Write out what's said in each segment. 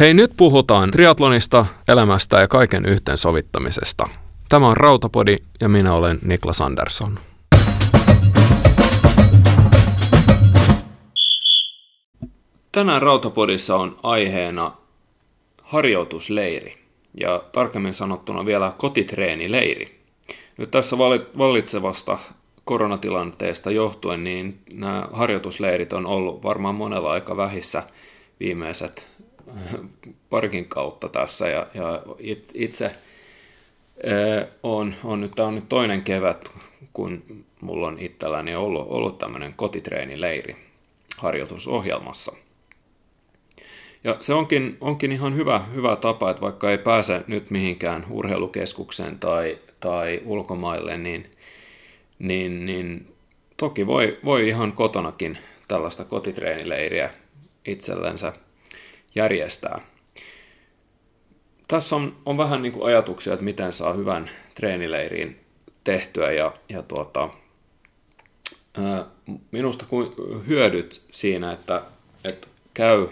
Hei, nyt puhutaan triatlonista, elämästä ja kaiken yhteensovittamisesta. Tämä on Rautapodi ja minä olen Niklas Andersson. Tänään Rautapodissa on aiheena harjoitusleiri ja tarkemmin sanottuna vielä kotitreenileiri. Nyt tässä vallitsevasta koronatilanteesta johtuen, niin nämä harjoitusleirit on ollut varmaan monella aika vähissä viimeiset parkin kautta tässä ja, ja itse on, on, nyt, tämä on nyt toinen kevät, kun mulla on itselläni ollut, ollut tämmöinen kotitreenileiri harjoitusohjelmassa. Ja se onkin, onkin ihan hyvä, hyvä tapa, että vaikka ei pääse nyt mihinkään urheilukeskukseen tai, tai ulkomaille, niin, niin, niin toki voi, voi ihan kotonakin tällaista kotitreenileiriä itsellensä järjestää. Tässä on, on vähän niin kuin ajatuksia, että miten saa hyvän treenileiriin tehtyä ja, ja tuota, minusta hyödyt siinä, että, että käy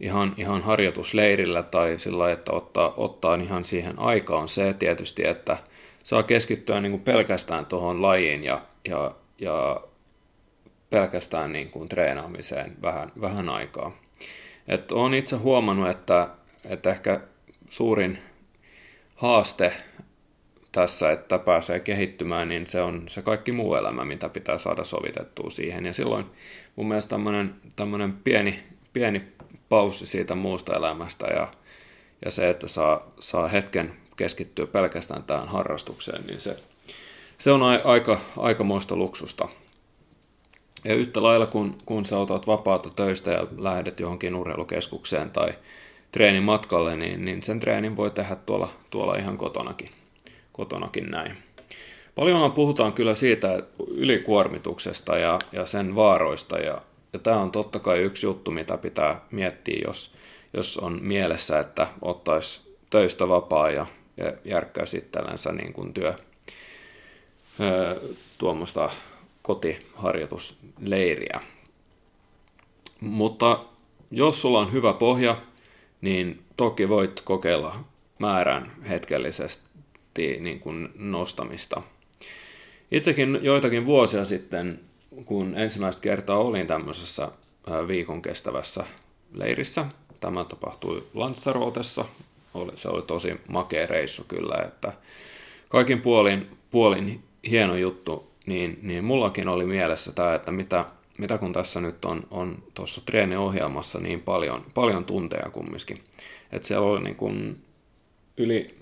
ihan, ihan harjoitusleirillä tai sillä että ottaa, ottaa ihan siihen aikaan se tietysti, että saa keskittyä niin kuin pelkästään tuohon lajiin ja, ja, ja pelkästään niin kuin treenaamiseen vähän, vähän aikaa. Et olen itse huomannut, että, että ehkä suurin haaste tässä, että pääsee kehittymään, niin se on se kaikki muu elämä, mitä pitää saada sovitettua siihen. Ja silloin mun mielestä tämmöinen, tämmöinen pieni, pieni paussi siitä muusta elämästä ja, ja se, että saa, saa hetken keskittyä pelkästään tähän harrastukseen, niin se, se on aika, aikamoista luksusta. Ja yhtä lailla kun, kun sä otat vapaata töistä ja lähdet johonkin urheilukeskukseen tai treenimatkalle, niin, niin sen treenin voi tehdä tuolla, tuolla ihan kotonakin, kotonakin näin. Paljonhan puhutaan kyllä siitä ylikuormituksesta ja, ja sen vaaroista, ja, ja tämä on totta kai yksi juttu, mitä pitää miettiä, jos, jos on mielessä, että ottaisi töistä vapaa ja, ja järkkäisi itsellensä niin kuin työ, öö, tuommoista kotiharjoitusleiriä. Mutta jos sulla on hyvä pohja, niin toki voit kokeilla määrän hetkellisesti niin kuin nostamista. Itsekin joitakin vuosia sitten, kun ensimmäistä kertaa olin tämmöisessä viikon kestävässä leirissä, tämä tapahtui Lanzarootessa, se oli tosi makea reissu kyllä, että kaikin puolin, puolin hieno juttu niin, niin mullakin oli mielessä tämä, että mitä, mitä kun tässä nyt on, on tuossa treeniohjelmassa niin paljon, paljon tunteja kumminkin. Että siellä oli niin kuin yli,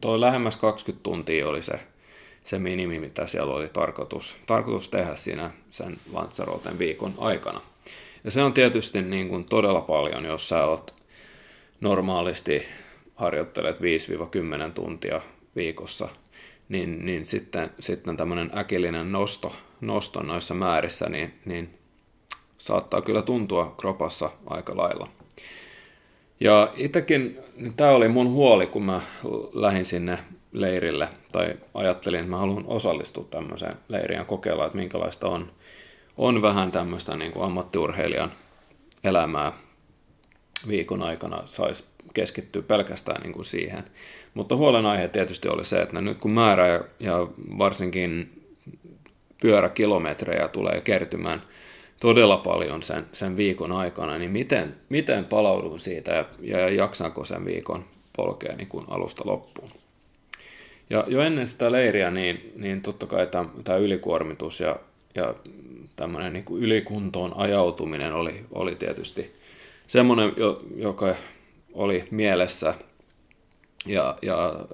toi lähemmäs 20 tuntia oli se, se minimi, mitä siellä oli tarkoitus, tarkoitus tehdä siinä sen Lanzaroten viikon aikana. Ja se on tietysti niin kuin todella paljon, jos sä oot normaalisti harjoittelet 5-10 tuntia viikossa – niin, niin sitten, sitten tämmöinen äkillinen nosto, nosto noissa määrissä, niin, niin saattaa kyllä tuntua kropassa aika lailla. Ja itsekin, niin tämä oli mun huoli, kun mä lähdin sinne leirille, tai ajattelin, että mä haluan osallistua tämmöiseen leiriin ja kokeilla, että minkälaista on, on vähän tämmöistä niin kuin ammattiurheilijan elämää viikon aikana, saisi keskittyä pelkästään niin kuin siihen. Mutta huolenaihe tietysti oli se, että nyt kun määrä ja, varsinkin pyöräkilometrejä tulee kertymään todella paljon sen, sen viikon aikana, niin miten, miten palaudun siitä ja, ja jaksanko sen viikon polkea niin kuin alusta loppuun. Ja jo ennen sitä leiriä, niin, niin totta kai tämä ylikuormitus ja, ja tämmöinen niin ylikuntoon ajautuminen oli, oli tietysti semmoinen, joka oli mielessä ja, ja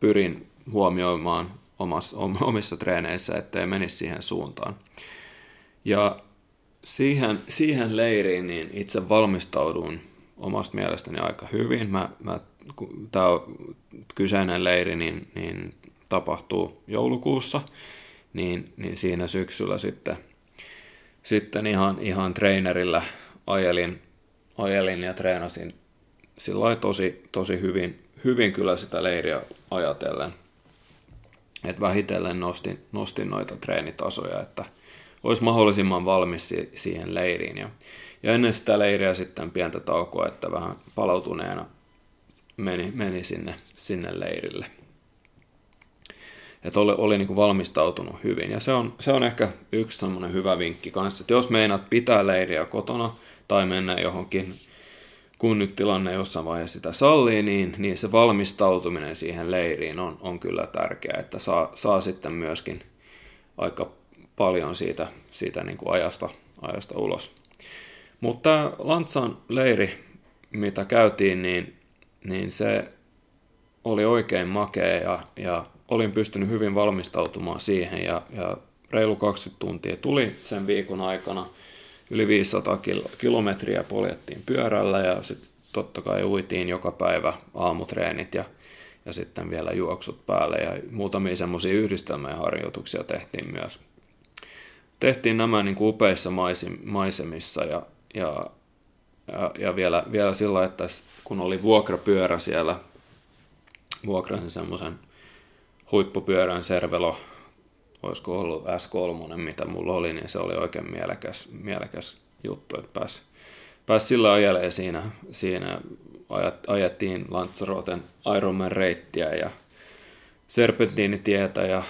pyrin huomioimaan omassa, omissa treeneissä, ettei menisi siihen suuntaan. Ja siihen, siihen leiriin niin itse valmistaudun omasta mielestäni aika hyvin. Mä, mä, Tämä kyseinen leiri niin, niin tapahtuu joulukuussa, niin, niin siinä syksyllä sitten, sitten ihan, ihan trainerilla ajelin, ajelin ja treenasin sillä tosi, tosi hyvin, hyvin kyllä sitä leiriä ajatellen. Että vähitellen nostin, nostin noita treenitasoja, että olisi mahdollisimman valmis siihen leiriin. Ja, Ja ennen sitä leiriä sitten pientä taukoa, että vähän palautuneena meni, meni sinne, sinne leirille. Että oli, oli niin kuin valmistautunut hyvin. Ja se on, se on ehkä yksi hyvä vinkki kanssa, että jos meinaat pitää leiriä kotona tai mennä johonkin kun nyt tilanne jossain vaiheessa sitä sallii, niin, niin se valmistautuminen siihen leiriin on, on kyllä tärkeää, että saa, saa sitten myöskin aika paljon siitä, siitä niin kuin ajasta, ajasta ulos. Mutta Lantsan leiri, mitä käytiin, niin, niin se oli oikein makea ja, ja olin pystynyt hyvin valmistautumaan siihen ja, ja reilu 20 tuntia tuli sen viikon aikana – yli 500 kilometriä poljettiin pyörällä ja sitten totta kai uitiin joka päivä aamutreenit ja, ja sitten vielä juoksut päälle ja muutamia semmoisia yhdistelmäharjoituksia tehtiin myös. Tehtiin nämä niin kuin upeissa maisemissa ja, ja, ja, ja vielä, vielä sillä, että kun oli vuokrapyörä siellä, vuokrasin semmoisen huippupyörän Servelo olisiko ollut S3, mitä mulla oli, niin se oli oikein mielekäs, mielekäs juttu, että pääsi pääs sillä ajelee siinä, siinä ajettiin Lanzaroten Ironman reittiä ja serpentiinitietä ja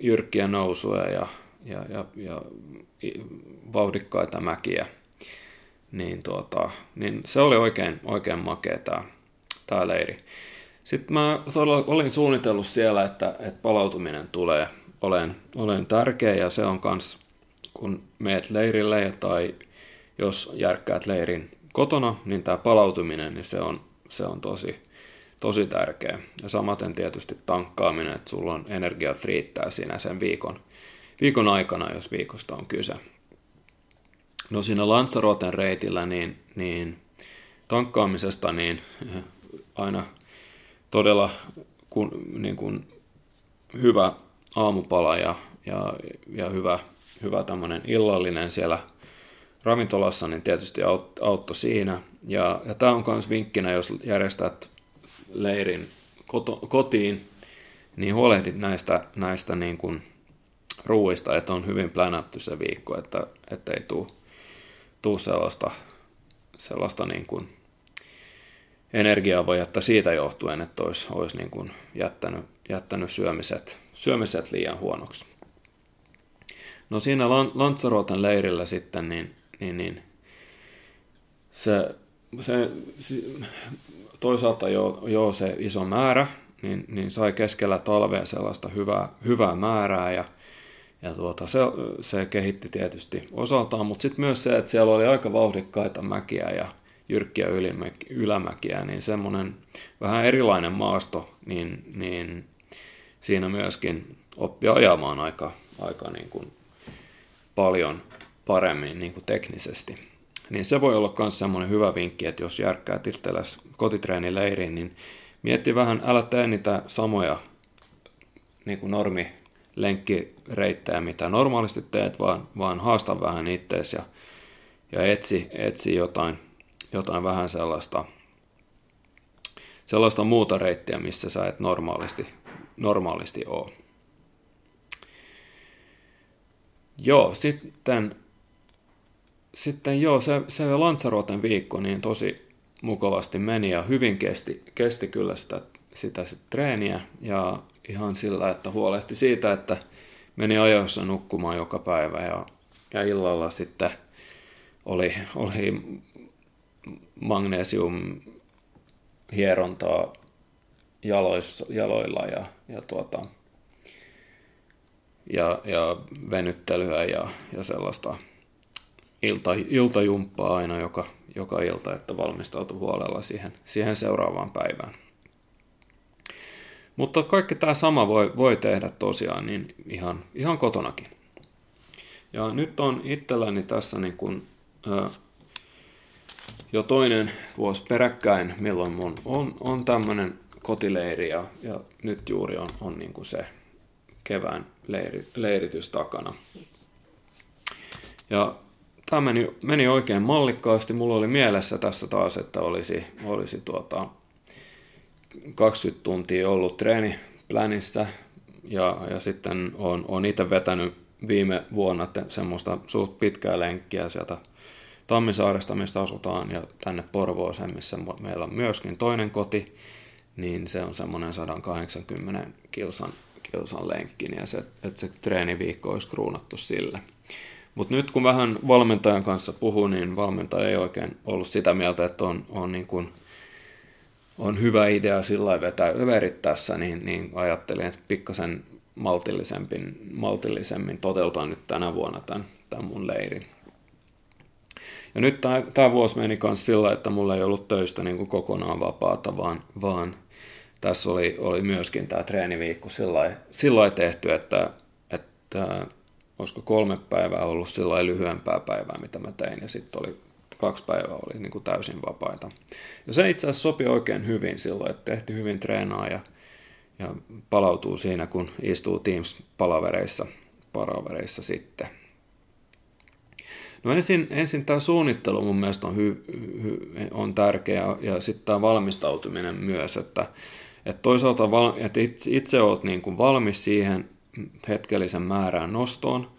jyrkkiä nousuja ja, ja, ja, ja vauhdikkaita mäkiä. Niin, tuota, niin se oli oikein, oikein makea tämä, tämä leiri. Sitten mä olin suunnitellut siellä, että, että palautuminen tulee olen, olen tärkeä ja se on kans, kun meet leirille tai jos järkkäät leirin kotona, niin tämä palautuminen, niin se on, se on tosi, tosi tärkeä. Ja samaten tietysti tankkaaminen, että sulla on energiat riittää siinä sen viikon, viikon aikana, jos viikosta on kyse. No siinä Lanzaroten reitillä, niin, niin tankkaamisesta, niin aina todella kun, niin kuin hyvä aamupala ja, ja, ja hyvä, hyvä tämmöinen illallinen siellä ravintolassa, niin tietysti auttoi siinä. Ja, ja tämä on myös vinkkinä, jos järjestät leirin koto, kotiin, niin huolehdit näistä, näistä niin kuin ruuista, että on hyvin plänätty se viikko, että, että ei tule tuu sellaista, sellaista niin kuin energiaa voi jättää siitä johtuen, että olisi, olisi niin kuin jättänyt, jättänyt syömiset, syömiset liian huonoksi. No siinä Lanzaroten leirillä sitten, niin, niin, niin se, se, toisaalta jo, jo se iso määrä, niin, niin sai keskellä talvea sellaista hyvää, hyvää määrää ja, ja tuota, se, se kehitti tietysti osaltaan, mutta sitten myös se, että siellä oli aika vauhdikkaita mäkiä ja jyrkkiä ylämäkiä, niin semmoinen vähän erilainen maasto, niin, niin siinä myöskin oppia ajamaan aika, aika niin kuin paljon paremmin niin kuin teknisesti. Niin se voi olla myös semmoinen hyvä vinkki, että jos järkkää itsellesi kotitreenileiriin, niin mietti vähän, älä tee niitä samoja niin kuin normi lenkkireittejä, mitä normaalisti teet, vaan, vaan haasta vähän ittees ja, ja etsi, etsi jotain, jotain vähän sellaista, sellaista muuta reittiä, missä sä et normaalisti normaalisti ole. Joo, sitten, sitten joo, se, se Lanzaroten viikko niin tosi mukavasti meni ja hyvin kesti, kesti kyllä sitä, sitä, sitä treeniä ja ihan sillä, että huolehti siitä, että meni ajoissa nukkumaan joka päivä ja, ja illalla sitten oli, oli magnesium hierontaa jaloissa, jaloilla ja, ja, tuota, ja, ja venyttelyä ja, ja sellaista ilta, iltajumppaa aina joka, joka ilta, että valmistautu huolella siihen, siihen seuraavaan päivään. Mutta kaikki tämä sama voi, voi tehdä tosiaan niin ihan, ihan kotonakin. Ja nyt on itselläni tässä niin kuin, ö, jo toinen vuosi peräkkäin, milloin mun on, on tämmöinen kotileiri ja, ja nyt juuri on, on niin kuin se kevään leiri, leiritys takana. Ja tämä meni, meni oikein mallikkaasti. Mulla oli mielessä tässä taas, että olisi, olisi tuota 20 tuntia ollut treeniplänissä ja, ja sitten on, on itse vetänyt viime vuonna semmoista suht pitkää lenkkiä sieltä Tammisaaresta, mistä asutaan, ja tänne Porvooseen, missä meillä on myöskin toinen koti, niin se on semmoinen 180 kilsan, kilsan lenkki, ja se, että se treeniviikko olisi kruunattu sille. Mutta nyt kun vähän valmentajan kanssa puhuu, niin valmentaja ei oikein ollut sitä mieltä, että on, on, niin kuin, on hyvä idea sillä vetää överit tässä, niin, niin ajattelin, että pikkasen maltillisemmin, maltillisemmin toteutan nyt tänä vuonna tämän, tämän mun leirin. Ja nyt tämä vuosi meni myös sillä, että mulla ei ollut töistä niin kuin kokonaan vapaata, vaan, vaan tässä oli, oli myöskin tämä treeniviikko sillä tehty, että, että olisiko kolme päivää ollut sillä lyhyempää päivää, mitä mä tein, ja sitten oli kaksi päivää oli niin kuin täysin vapaita. Ja se itse asiassa sopi oikein hyvin silloin, että tehtiin hyvin treenaa ja, ja palautuu siinä, kun istuu Teams-palavereissa palavereissa sitten. No ensin, ensin tämä suunnittelu mun mielestä on, hy, hy, on tärkeä ja sitten tämä valmistautuminen myös, että, että toisaalta että itse, itse olet niin kuin valmis siihen hetkellisen määrään nostoon.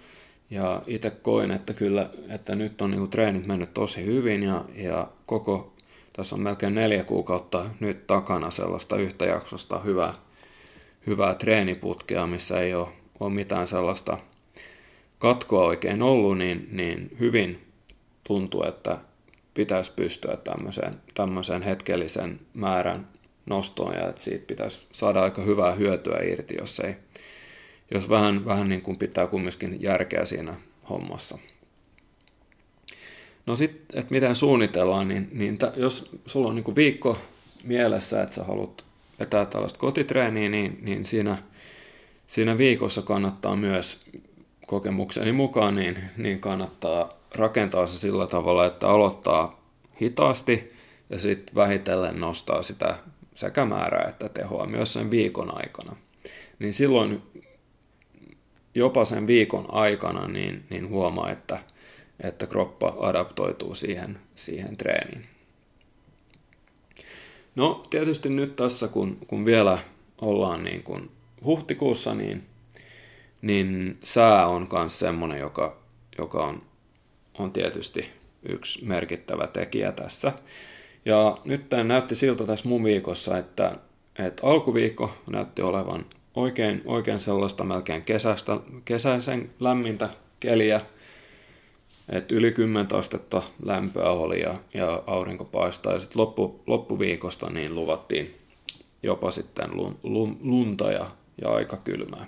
Ja itse koin, että kyllä, että nyt on niin kuin treenit mennyt tosi hyvin ja, ja koko, tässä on melkein neljä kuukautta nyt takana sellaista yhtäjaksosta hyvää, hyvää treeniputkea, missä ei ole, ole mitään sellaista katkoa oikein ollut, niin, niin hyvin tuntuu, että pitäisi pystyä tämmöiseen, tämmöiseen hetkellisen määrän nostoon ja että siitä pitäisi saada aika hyvää hyötyä irti, jos, ei, jos vähän, vähän niin kuin pitää kumminkin järkeä siinä hommassa. No sitten, että miten suunnitellaan, niin, niin t- jos sulla on niin kuin viikko mielessä, että sä haluat vetää tällaista kotitreeniä, niin, niin siinä, siinä viikossa kannattaa myös kokemukseni mukaan, niin, niin kannattaa rakentaa se sillä tavalla, että aloittaa hitaasti ja sitten vähitellen nostaa sitä sekä määrää että tehoa myös sen viikon aikana. Niin silloin jopa sen viikon aikana niin, niin huomaa, että, että kroppa adaptoituu siihen, siihen treeniin. No tietysti nyt tässä, kun, kun vielä ollaan niin kuin huhtikuussa, niin niin sää on myös semmoinen, joka, joka on, on tietysti yksi merkittävä tekijä tässä. Ja nyt tämä näytti siltä tässä mun viikossa, että, että alkuviikko näytti olevan oikein, oikein sellaista melkein kesästä, kesäisen lämmintä keliä, että yli 10 astetta lämpöä oli ja, ja aurinko paistaa. Ja sitten loppu, loppuviikosta niin luvattiin jopa sitten lun, lun, lunta ja, ja aika kylmää.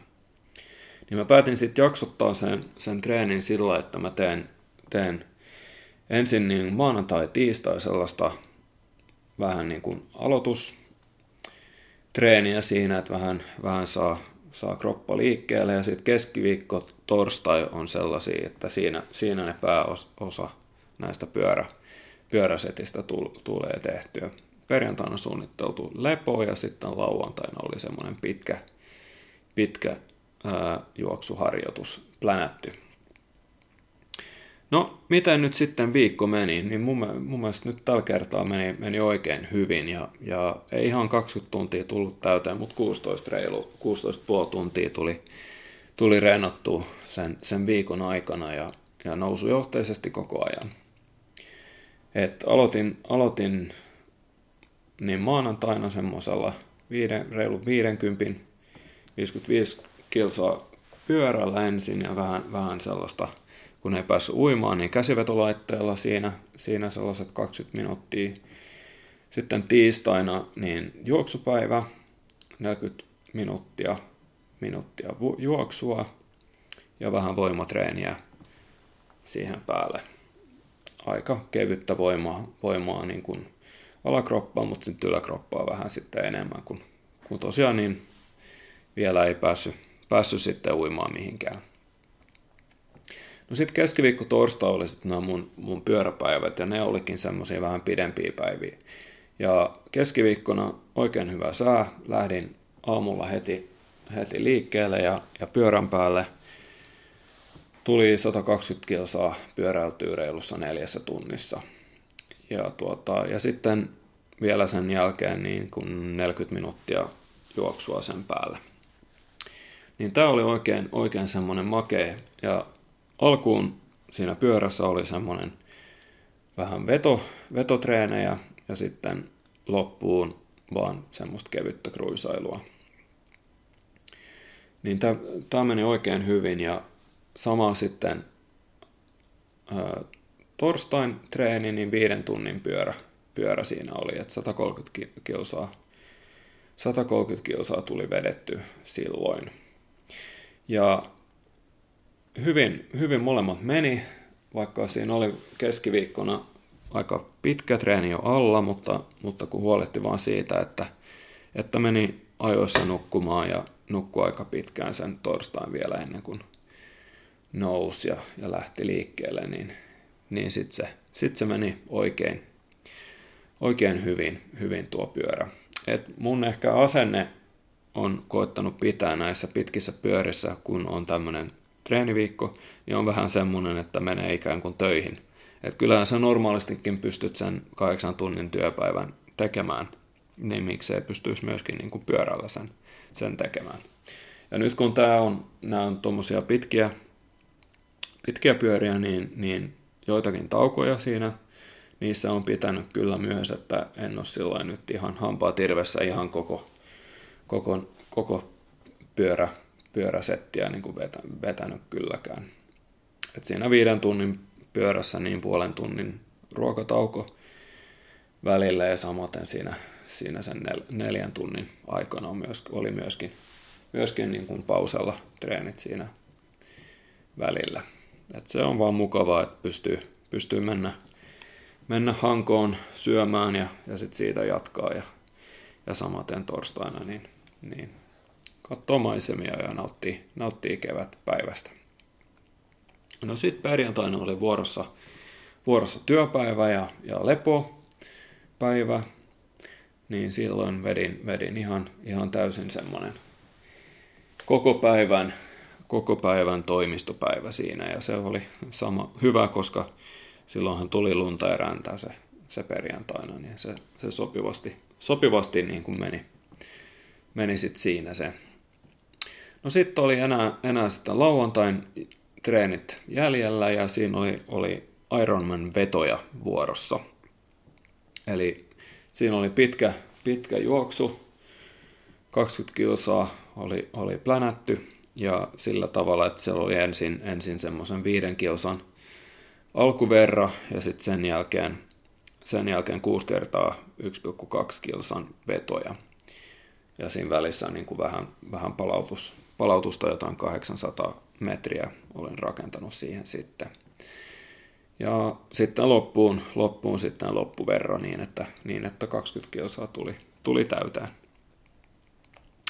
Niin mä päätin sitten jaksottaa sen, sen treenin sillä, että mä teen, teen ensin niin maanantai tiistai sellaista vähän niin kuin aloitus treeniä siinä, että vähän, vähän saa, saa kroppa liikkeelle ja sitten keskiviikko torstai on sellaisia, että siinä, siinä ne pääosa näistä pyörä, pyöräsetistä tulee tehtyä. Perjantaina suunniteltu lepo ja sitten lauantaina oli semmoinen pitkä, pitkä ää, juoksuharjoitus plänätty. No, miten nyt sitten viikko meni, niin mun, mun mielestä nyt tällä kertaa meni, meni oikein hyvin ja, ja ei ihan 20 tuntia tullut täyteen, mutta 16 reilu, 16,5 tuntia tuli, tuli reenattua sen, sen viikon aikana ja, ja nousujohteisesti koko ajan. Et aloitin, aloitin niin maanantaina semmoisella viiden, reilu 50, 55 kilsaa pyörällä ensin ja vähän, vähän sellaista, kun ei päässyt uimaan, niin käsivetolaitteella siinä, siinä sellaiset 20 minuuttia. Sitten tiistaina niin juoksupäivä, 40 minuuttia, minuuttia juoksua ja vähän voimatreeniä siihen päälle. Aika kevyttä voimaa, voimaa niin kuin alakroppaa, mutta sitten yläkroppaa vähän sitten enemmän, kun, kun tosiaan niin vielä ei päässyt päässyt sitten uimaan mihinkään. No sitten keskiviikko torstai oli sitten nämä mun, mun pyöräpäivät ja ne olikin semmoisia vähän pidempiä päiviä. Ja keskiviikkona oikein hyvä sää, lähdin aamulla heti, heti liikkeelle ja, ja pyörän päälle tuli 120 kilsaa pyöräiltyä reilussa neljässä tunnissa. Ja, tuota, ja sitten vielä sen jälkeen niin kun 40 minuuttia juoksua sen päälle. Niin tämä oli oikein, oikein semmoinen makea. Ja alkuun siinä pyörässä oli semmoinen vähän veto, vetotreenejä ja sitten loppuun vaan semmoista kevyttä kruisailua. Niin tämä meni oikein hyvin ja sama sitten ää, torstain treeni, niin viiden tunnin pyörä, pyörä siinä oli, että 130 kilsaa, 130 kilsaa tuli vedetty silloin. Ja hyvin, hyvin molemmat meni, vaikka siinä oli keskiviikkona aika pitkä treeni jo alla, mutta, mutta kun huolehti vaan siitä, että, että meni ajoissa nukkumaan ja nukkui aika pitkään sen torstain vielä ennen kuin nousi ja, ja lähti liikkeelle, niin, niin sitten se, sit se meni oikein, oikein hyvin, hyvin tuo pyörä. Et mun ehkä asenne on koettanut pitää näissä pitkissä pyörissä, kun on tämmöinen treeniviikko, niin on vähän semmoinen, että menee ikään kuin töihin. Et kyllähän sä normaalistikin pystyt sen kahdeksan tunnin työpäivän tekemään, niin miksei pystyisi myöskin niin kuin pyörällä sen, sen tekemään. Ja nyt kun tämä on, nämä on tuommoisia pitkiä, pitkiä pyöriä, niin, niin joitakin taukoja siinä niissä on pitänyt kyllä myös, että en ole silloin nyt ihan hampaa tirvessä ihan koko, koko, koko pyörä, pyöräsettiä niin kuin vetä, vetänyt kylläkään. Et siinä viiden tunnin pyörässä niin puolen tunnin ruokatauko välillä ja samaten siinä, siinä sen nel, neljän tunnin aikana on myös, oli myöskin, myöskin niin kuin pausella treenit siinä välillä. Et se on vaan mukavaa, että pystyy, pystyy mennä, mennä hankoon syömään ja, ja sitten siitä jatkaa ja, ja samaten torstaina niin, niin katsoo maisemia ja nauttii, nauttii kevät päivästä. No sitten perjantaina oli vuorossa, vuorossa työpäivä ja, ja lepopäivä, niin silloin vedin, vedin ihan, ihan täysin semmoinen koko päivän, koko päivän toimistopäivä siinä ja se oli sama hyvä, koska silloinhan tuli lunta ja räntää se, se perjantaina, niin se, se sopivasti, sopivasti niin kuin meni, meni sit siinä se. No sitten oli enää, enää sitä lauantain treenit jäljellä ja siinä oli, oli Ironman vetoja vuorossa. Eli siinä oli pitkä, pitkä juoksu, 20 kilsaa oli, oli plänätty ja sillä tavalla, että siellä oli ensin, ensin semmoisen viiden kilsan alkuverra ja sitten sen jälkeen, sen jälkeen 6 kertaa 1,2 kilsan vetoja. Ja siinä välissä niin kuin vähän, vähän palautus, palautusta jotain 800 metriä olen rakentanut siihen sitten. Ja sitten loppuun, loppuun sitten loppuverro niin, että, niin, että 20 kilsaa tuli, tuli täyteen.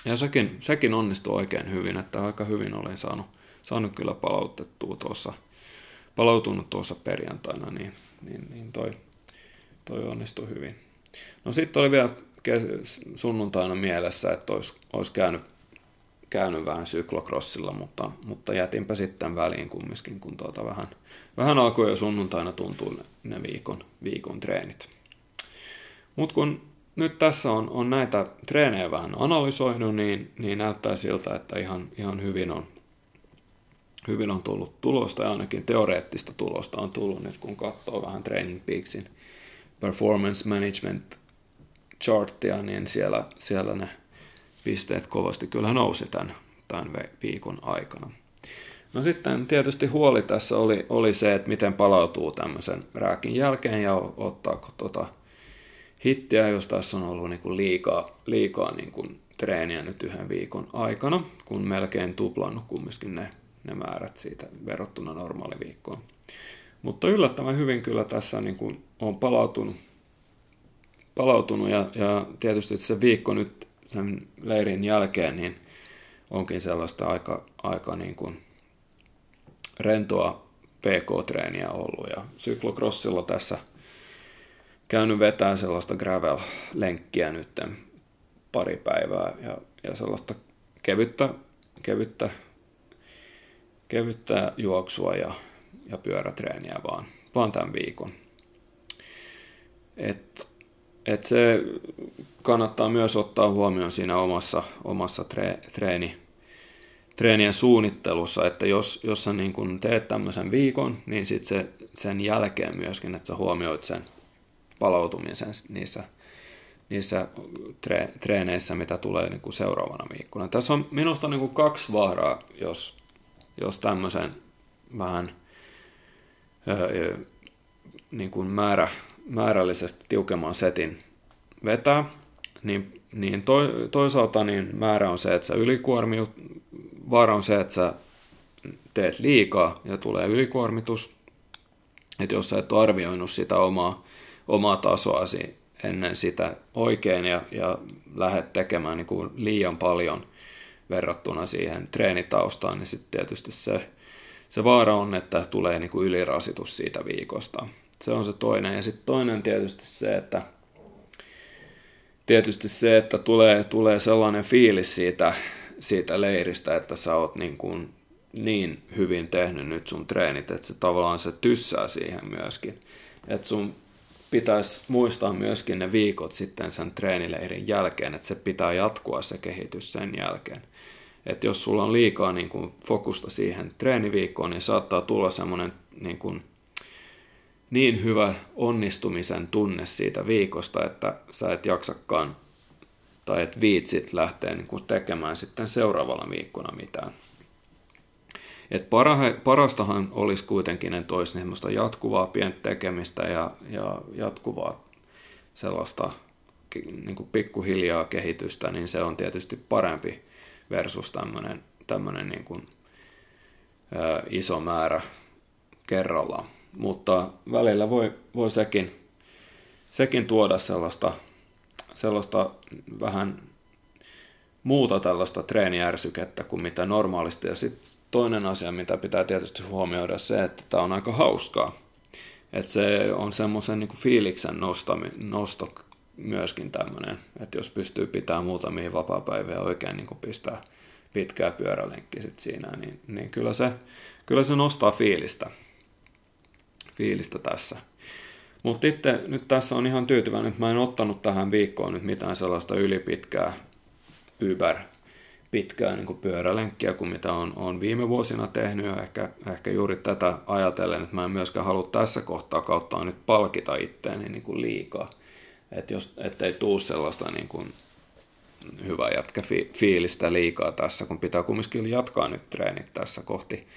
Ja sekin, sekin onnistui oikein hyvin, että aika hyvin olin saanut, saanut kyllä palautettua tuossa, palautunut tuossa perjantaina, niin, niin, niin toi, toi onnistui hyvin. No sitten oli vielä sunnuntaina mielessä, että olisi, olisi käynyt käynyt vähän syklokrossilla, mutta, mutta jätinpä sitten väliin kumminkin, kun tuota vähän, vähän alkoi jo sunnuntaina tuntuu ne, ne viikon, viikon treenit. Mutta kun nyt tässä on, on näitä treenejä vähän analysoinut, niin, niin näyttää siltä, että ihan, ihan hyvin, on, hyvin on tullut tulosta ja ainakin teoreettista tulosta on tullut nyt, kun katsoo vähän Training Peaksin performance management charttia, niin siellä, siellä ne pisteet kovasti kyllä nousi tämän, tämän viikon aikana. No sitten tietysti huoli tässä oli, oli se, että miten palautuu tämmöisen rääkin jälkeen ja ottaako tota hittiä, jos tässä on ollut niin kuin liikaa, liikaa niin kuin treeniä nyt yhden viikon aikana, kun melkein tuplannut kumminkin ne, ne määrät siitä verrattuna normaaliviikkoon. Mutta yllättävän hyvin kyllä tässä niin kuin on palautunut, palautunut ja, ja tietysti se viikko nyt sen leirin jälkeen niin onkin sellaista aika, aika niin kuin rentoa PK-treeniä ollut ja syklokrossilla tässä käynyt vetää sellaista gravel-lenkkiä nyt pari päivää ja, ja sellaista kevyttä, kevyttä, kevyttä juoksua ja, ja pyörätreeniä vaan, vaan tämän viikon. Et, et se kannattaa myös ottaa huomioon siinä omassa, omassa tre, treeni, treenien suunnittelussa, että jos, jos sä niin kun teet tämmöisen viikon, niin sit se, sen jälkeen myöskin, että sä huomioit sen palautumisen niissä, niissä tre, treeneissä, mitä tulee niin kuin seuraavana viikkona. Tässä on minusta niin kuin kaksi vaaraa, jos, jos tämmöisen vähän öö, niin kuin määrä, määrällisesti tiukemman setin vetää, niin, niin to, toisaalta niin määrä on se, että sä ylikuormiut, vaara on se, että sä teet liikaa ja tulee ylikuormitus. Että jos sä et ole arvioinut sitä omaa, omaa tasoasi ennen sitä oikein ja, ja lähdet tekemään niin kuin liian paljon verrattuna siihen treenitaustaan, niin sitten tietysti se, se vaara on, että tulee niin kuin ylirasitus siitä viikosta. Se on se toinen. Ja sitten toinen tietysti se, että tietysti se, että tulee, tulee sellainen fiilis siitä, siitä leiristä, että sä oot niin, kuin niin hyvin tehnyt nyt sun treenit, että se tavallaan se tyssää siihen myöskin. Että sun pitäisi muistaa myöskin ne viikot sitten sen treenileirin jälkeen, että se pitää jatkua se kehitys sen jälkeen. Että jos sulla on liikaa niin kuin fokusta siihen treeniviikkoon, niin saattaa tulla semmoinen niin kuin niin hyvä onnistumisen tunne siitä viikosta, että sä et jaksakaan tai et viitsit lähteä niin kuin tekemään sitten seuraavalla viikkona mitään. Et parastahan olisi kuitenkin, että olisi semmoista jatkuvaa pientä tekemistä ja, ja jatkuvaa sellaista niin kuin pikkuhiljaa kehitystä, niin se on tietysti parempi versus tämmöinen, niin iso määrä kerrallaan mutta välillä voi, voi sekin, sekin tuoda sellaista, sellaista vähän muuta tällaista treeniärsykettä kuin mitä normaalisti. Ja sitten toinen asia, mitä pitää tietysti huomioida, se, että tämä on aika hauskaa. Että se on semmoisen niin fiiliksen nostami, nosto myöskin tämmöinen, että jos pystyy pitämään muutamia vapaa-päiviä oikein niin kuin pistää pitkää pyörälenkki sit siinä, niin, niin kyllä, se, kyllä se nostaa fiilistä fiilistä tässä. Mutta itse nyt tässä on ihan tyytyväinen, että mä en ottanut tähän viikkoon nyt mitään sellaista ylipitkää Uber pitkää niin pyörälenkkiä kuin mitä on, on viime vuosina tehnyt ja ehkä, ehkä juuri tätä ajatellen, että mä en myöskään halua tässä kohtaa kautta nyt palkita itteeni niin kuin liikaa. Että jos, ettei tuu sellaista niin kuin hyvä jätkä fi, fiilistä liikaa tässä, kun pitää kumminkin jatkaa nyt treenit tässä kohti,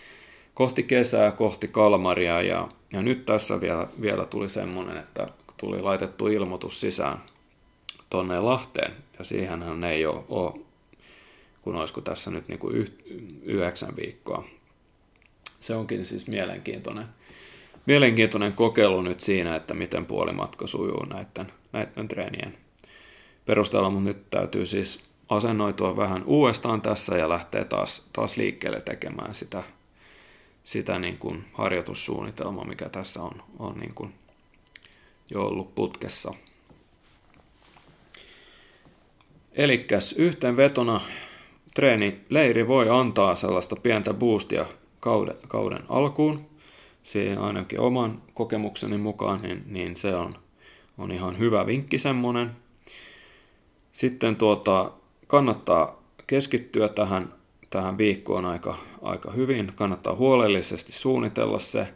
kohti kesää, kohti Kalmaria ja, ja nyt tässä vielä, vielä tuli semmoinen, että tuli laitettu ilmoitus sisään tonne Lahteen ja siihenhän ei ole, ole kun olisiko tässä nyt niin kuin yh, yhdeksän viikkoa. Se onkin siis mielenkiintoinen, mielenkiintoinen kokeilu nyt siinä, että miten puolimatka sujuu näiden, näiden treenien perusteella, mutta nyt täytyy siis asennoitua vähän uudestaan tässä ja lähteä taas, taas liikkeelle tekemään sitä sitä niin kuin harjoitussuunnitelmaa, mikä tässä on, on niin kuin jo ollut putkessa. Eli yhteenvetona treenileiri voi antaa sellaista pientä boostia kauden, kauden alkuun. Se ainakin oman kokemukseni mukaan, niin, niin se on, on ihan hyvä vinkki semmonen. Sitten tuota, kannattaa keskittyä tähän tähän viikkoon aika, aika hyvin. Kannattaa huolellisesti suunnitella se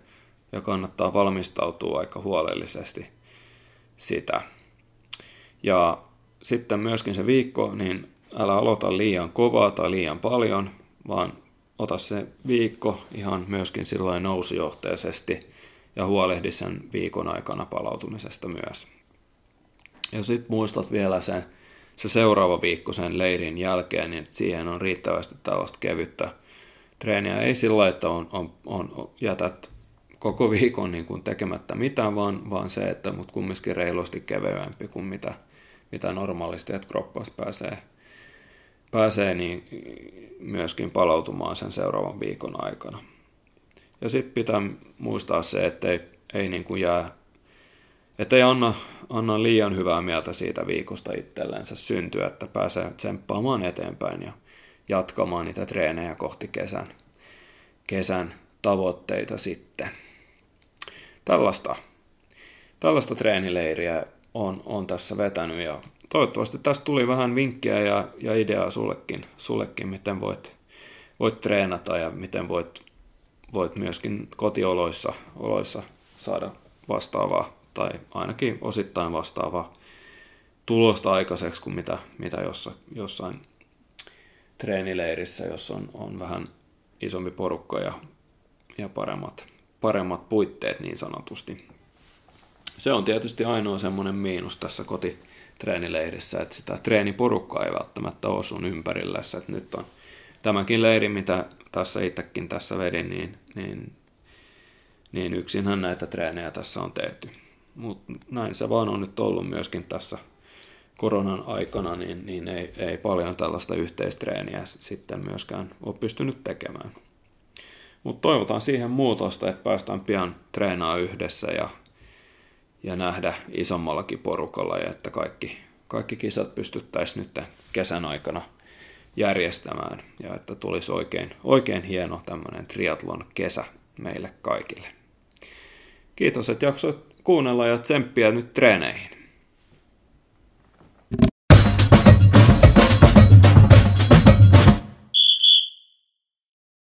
ja kannattaa valmistautua aika huolellisesti sitä. Ja sitten myöskin se viikko, niin älä aloita liian kovaa tai liian paljon, vaan ota se viikko ihan myöskin silloin nousujohteisesti ja huolehdi sen viikon aikana palautumisesta myös. Ja sitten muistat vielä sen se seuraava viikko sen leirin jälkeen, niin siihen on riittävästi tällaista kevyttä treeniä. Ei sillä että on, on, on, jätät koko viikon niin kuin tekemättä mitään, vaan, vaan se, että mut kumminkin reilusti keveämpi kuin mitä, mitä normaalisti, että kroppas pääsee, pääsee niin myöskin palautumaan sen seuraavan viikon aikana. Ja sitten pitää muistaa se, että ei, ei niin kuin jää että ei anna, anna liian hyvää mieltä siitä viikosta itsellensä syntyä, että pääsee tsemppaamaan eteenpäin ja jatkamaan niitä treenejä kohti kesän, kesän tavoitteita sitten. Tällaista, tällaista treenileiriä on, on tässä vetänyt ja toivottavasti tästä tuli vähän vinkkiä ja, ja ideaa sullekin, sullekin, miten voit, voit treenata ja miten voit, voit myöskin kotioloissa oloissa saada vastaavaa tai ainakin osittain vastaavaa tulosta aikaiseksi kuin mitä, mitä jossa, jossain treenileirissä, jossa on, on vähän isompi porukka ja, ja paremmat, paremmat puitteet niin sanotusti. Se on tietysti ainoa semmoinen miinus tässä kotitreenileirissä, että sitä treeniporukkaa ei välttämättä ole sun ympärillä. Että nyt on tämäkin leiri, mitä tässä itsekin tässä vedin, niin, niin, niin yksinhän näitä treenejä tässä on tehty. Mutta näin se vaan on nyt ollut myöskin tässä koronan aikana, niin, niin ei, ei paljon tällaista yhteistreeniä sitten myöskään ole pystynyt tekemään. Mutta toivotaan siihen muutosta, että päästään pian treenaa yhdessä ja, ja nähdä isommallakin porukalla ja että kaikki, kaikki kisat pystyttäisiin nyt kesän aikana järjestämään ja että tulisi oikein, oikein hieno tämmöinen triatlon kesä meille kaikille. Kiitos, että jaksoit kuunnella ja tsemppiä nyt treeneihin.